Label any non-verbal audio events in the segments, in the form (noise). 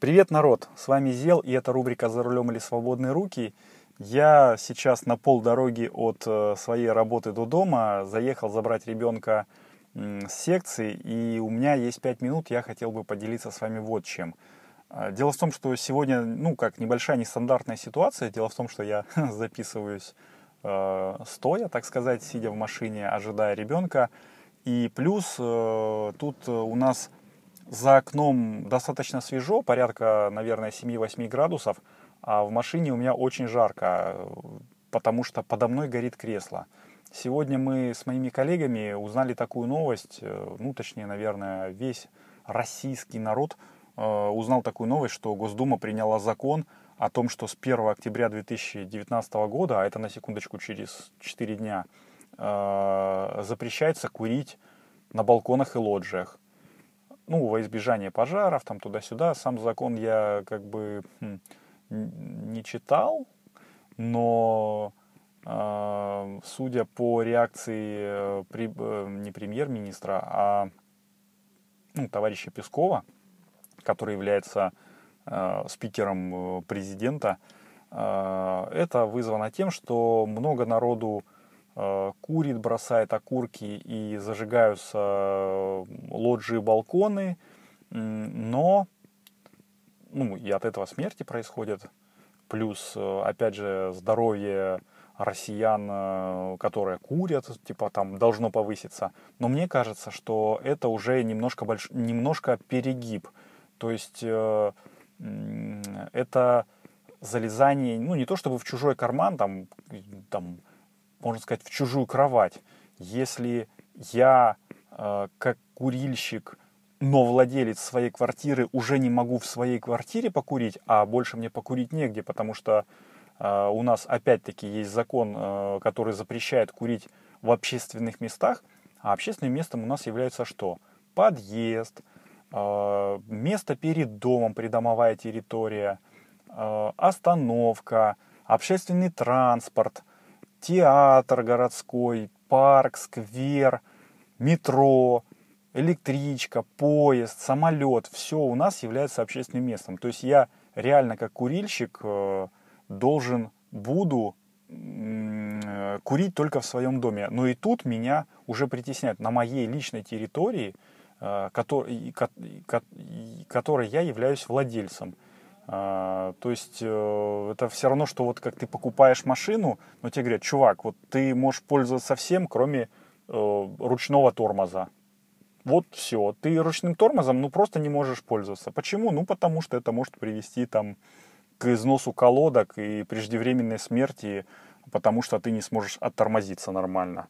Привет, народ! С вами Зел, и это рубрика «За рулем или свободные руки». Я сейчас на полдороги от э, своей работы до дома заехал забрать ребенка с секции, и у меня есть 5 минут, я хотел бы поделиться с вами вот чем. А, дело в том, что сегодня, ну, как небольшая нестандартная ситуация. Дело в том, что я (laughs) записываюсь э, стоя, так сказать, сидя в машине, ожидая ребенка. И плюс э, тут у нас за окном достаточно свежо, порядка, наверное, 7-8 градусов, а в машине у меня очень жарко, потому что подо мной горит кресло. Сегодня мы с моими коллегами узнали такую новость, э, ну, точнее, наверное, весь российский народ э, узнал такую новость, что Госдума приняла закон о том, что с 1 октября 2019 года, а это на секундочку через 4 дня, э, запрещается курить на балконах и лоджиях ну, во избежание пожаров, там туда-сюда. Сам закон я как бы хм, не читал, но э, судя по реакции э, при, э, не премьер-министра, а ну, товарища Пескова, который является э, спикером э, президента, э, это вызвано тем, что много народу курит, бросает окурки и зажигаются э, лоджии, балконы, но ну, и от этого смерти происходят. Плюс, э, опять же, здоровье россиян, которые курят, типа там должно повыситься. Но мне кажется, что это уже немножко, больш... немножко перегиб. То есть э, это залезание, ну не то чтобы в чужой карман, там, там можно сказать, в чужую кровать. Если я, э, как курильщик, но владелец своей квартиры, уже не могу в своей квартире покурить, а больше мне покурить негде, потому что э, у нас опять-таки есть закон, э, который запрещает курить в общественных местах, а общественным местом у нас является что? Подъезд, место перед домом, придомовая территория, остановка, общественный транспорт – театр городской, парк, сквер, метро, электричка, поезд, самолет, все у нас является общественным местом. То есть я реально как курильщик э, должен, буду э, курить только в своем доме. Но и тут меня уже притесняют на моей личной территории, э, которой, которой я являюсь владельцем. А, то есть э, это все равно, что вот как ты покупаешь машину, но тебе говорят, чувак, вот ты можешь пользоваться всем, кроме э, ручного тормоза. Вот все, ты ручным тормозом ну просто не можешь пользоваться. Почему? Ну потому что это может привести там к износу колодок и преждевременной смерти, потому что ты не сможешь оттормозиться нормально.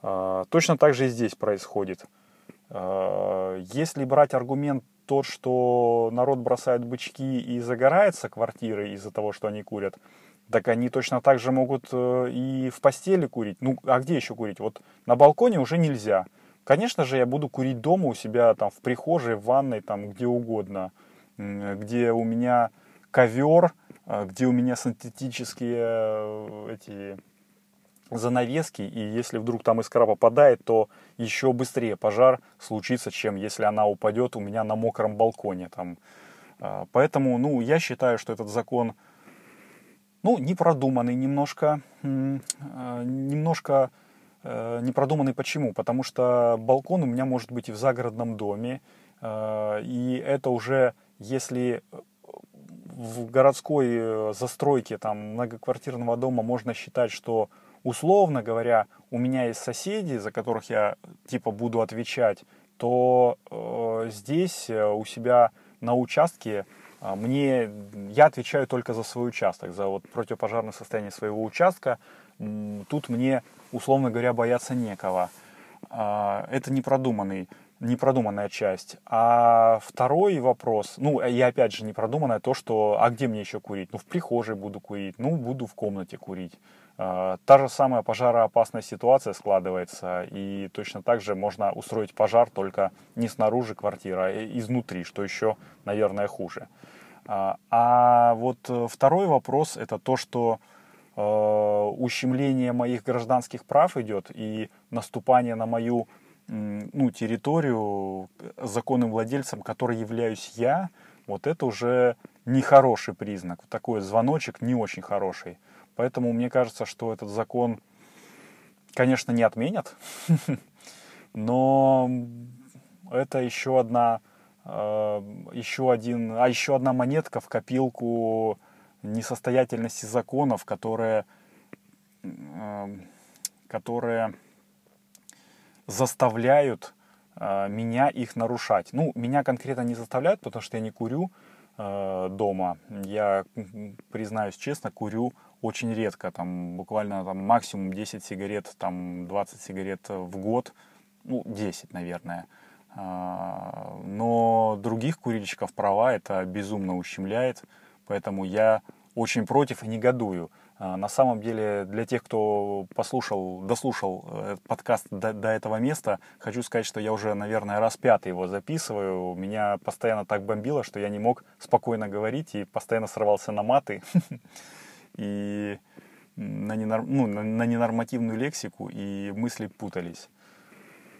А, точно так же и здесь происходит. А, если брать аргумент тот, что народ бросает бычки и загорается квартиры из-за того, что они курят, так они точно так же могут э, и в постели курить. Ну, а где еще курить? Вот на балконе уже нельзя. Конечно же, я буду курить дома у себя, там, в прихожей, в ванной, там, где угодно, где у меня ковер, э, где у меня синтетические э, эти занавески, и если вдруг там искра попадает, то еще быстрее пожар случится, чем если она упадет у меня на мокром балконе. Там. А, поэтому, ну, я считаю, что этот закон, ну, непродуманный немножко, а, немножко э, непродуманный почему? Потому что балкон у меня может быть и в загородном доме, а, и это уже, если в городской э, застройке там многоквартирного дома можно считать, что условно говоря, у меня есть соседи, за которых я типа буду отвечать, то э, здесь э, у себя на участке э, мне я отвечаю только за свой участок, за вот противопожарное состояние своего участка. Тут мне, условно говоря, бояться некого. Э, это непродуманный непродуманная часть. А второй вопрос, ну, и опять же непродуманное то, что, а где мне еще курить? Ну, в прихожей буду курить, ну, буду в комнате курить. А, та же самая пожароопасная ситуация складывается, и точно так же можно устроить пожар только не снаружи квартиры, а изнутри, что еще, наверное, хуже. А, а вот второй вопрос это то, что э, ущемление моих гражданских прав идет и наступание на мою ну, территорию законным владельцем, который являюсь я, вот это уже нехороший признак. Такой звоночек не очень хороший. Поэтому мне кажется, что этот закон, конечно, не отменят, (laughs) но это еще одна, э, еще один, а еще одна монетка в копилку несостоятельности законов, которые, э, которые заставляют э, меня их нарушать. Ну, меня конкретно не заставляют, потому что я не курю дома. Я, признаюсь честно, курю очень редко, там буквально там, максимум 10 сигарет, там 20 сигарет в год, ну 10, наверное. А, но других курильщиков права это безумно ущемляет, поэтому я очень против и негодую. А, на самом деле, для тех, кто послушал, дослушал этот подкаст до, до этого места, хочу сказать, что я уже, наверное, раз пятый его записываю. Меня постоянно так бомбило, что я не мог спокойно говорить и постоянно срывался на маты (laughs) и на, ненор... ну, на ненормативную лексику, и мысли путались.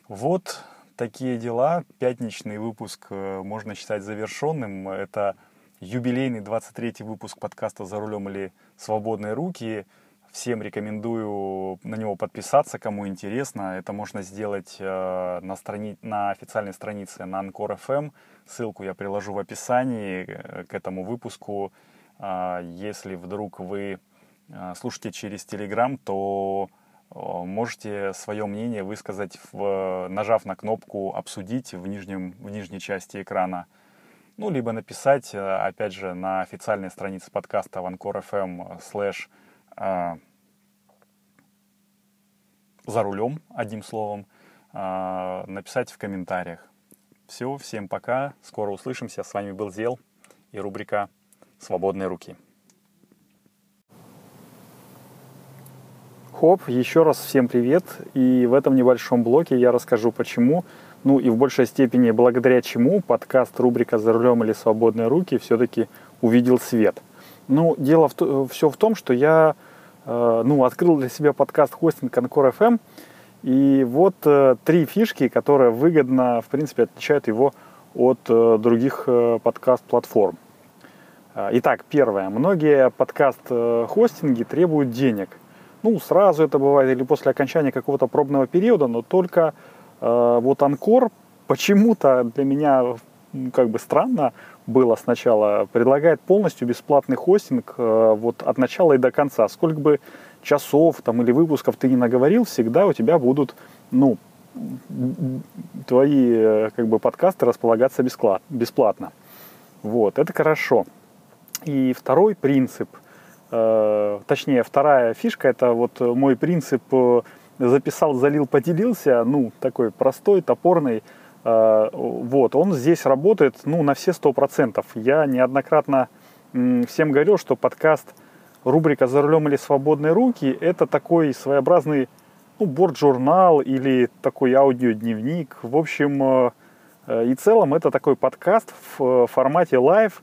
Вот такие дела. Пятничный выпуск э, можно считать завершенным. Это юбилейный 23-й выпуск подкаста «За рулем или свободные руки». Всем рекомендую на него подписаться, кому интересно. Это можно сделать э, на, страни... на официальной странице на Анкор FM. Ссылку я приложу в описании э, к этому выпуску. Если вдруг вы слушаете через Telegram, то можете свое мнение высказать, в, нажав на кнопку «Обсудить» в, нижнем, в нижней части экрана. Ну, либо написать, э, опять же, на официальной странице подкаста vancore.fm слэш э, за рулем, одним словом, написать в комментариях. Все, всем пока, скоро услышимся. С вами был Зел и рубрика «Свободные руки». Хоп, еще раз всем привет. И в этом небольшом блоке я расскажу почему, ну и в большей степени благодаря чему подкаст рубрика «За рулем или свободные руки» все-таки увидел свет. Ну, дело в, все в том, что я э, ну, открыл для себя подкаст хостинг Анкор FM. И вот э, три фишки, которые выгодно, в принципе, отличают его от э, других э, подкаст-платформ. Э, итак, первое. Многие подкаст-хостинги требуют денег – ну, сразу это бывает или после окончания какого-то пробного периода, но только э, вот Анкор почему-то для меня как бы странно было сначала, предлагает полностью бесплатный хостинг э, вот от начала и до конца. Сколько бы часов там или выпусков ты не наговорил, всегда у тебя будут, ну, твои э, как бы подкасты располагаться бесплатно. Вот, это хорошо. И второй принцип – Э, точнее, вторая фишка, это вот мой принцип э, записал, залил, поделился, ну, такой простой, топорный, э, вот, он здесь работает, ну, на все сто процентов. Я неоднократно всем говорил, что подкаст рубрика «За рулем или свободные руки» это такой своеобразный, ну, борт-журнал или такой аудиодневник. В общем, и целом это такой подкаст в формате live,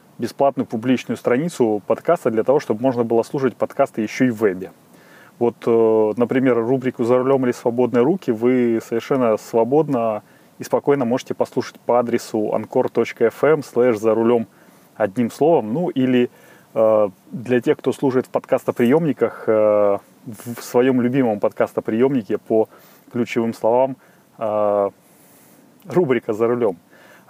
бесплатную публичную страницу подкаста для того, чтобы можно было слушать подкасты еще и в вебе. Вот, э, например, рубрику «За рулем или свободные руки» вы совершенно свободно и спокойно можете послушать по адресу anchor.fm слэш «За рулем» одним словом. Ну или э, для тех, кто служит в подкастоприемниках, э, в своем любимом подкастоприемнике по ключевым словам рубрика «За рулем».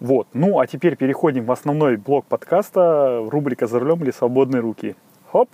Вот. Ну, а теперь переходим в основной блок подкаста, рубрика «За рулем или свободные руки». Хоп!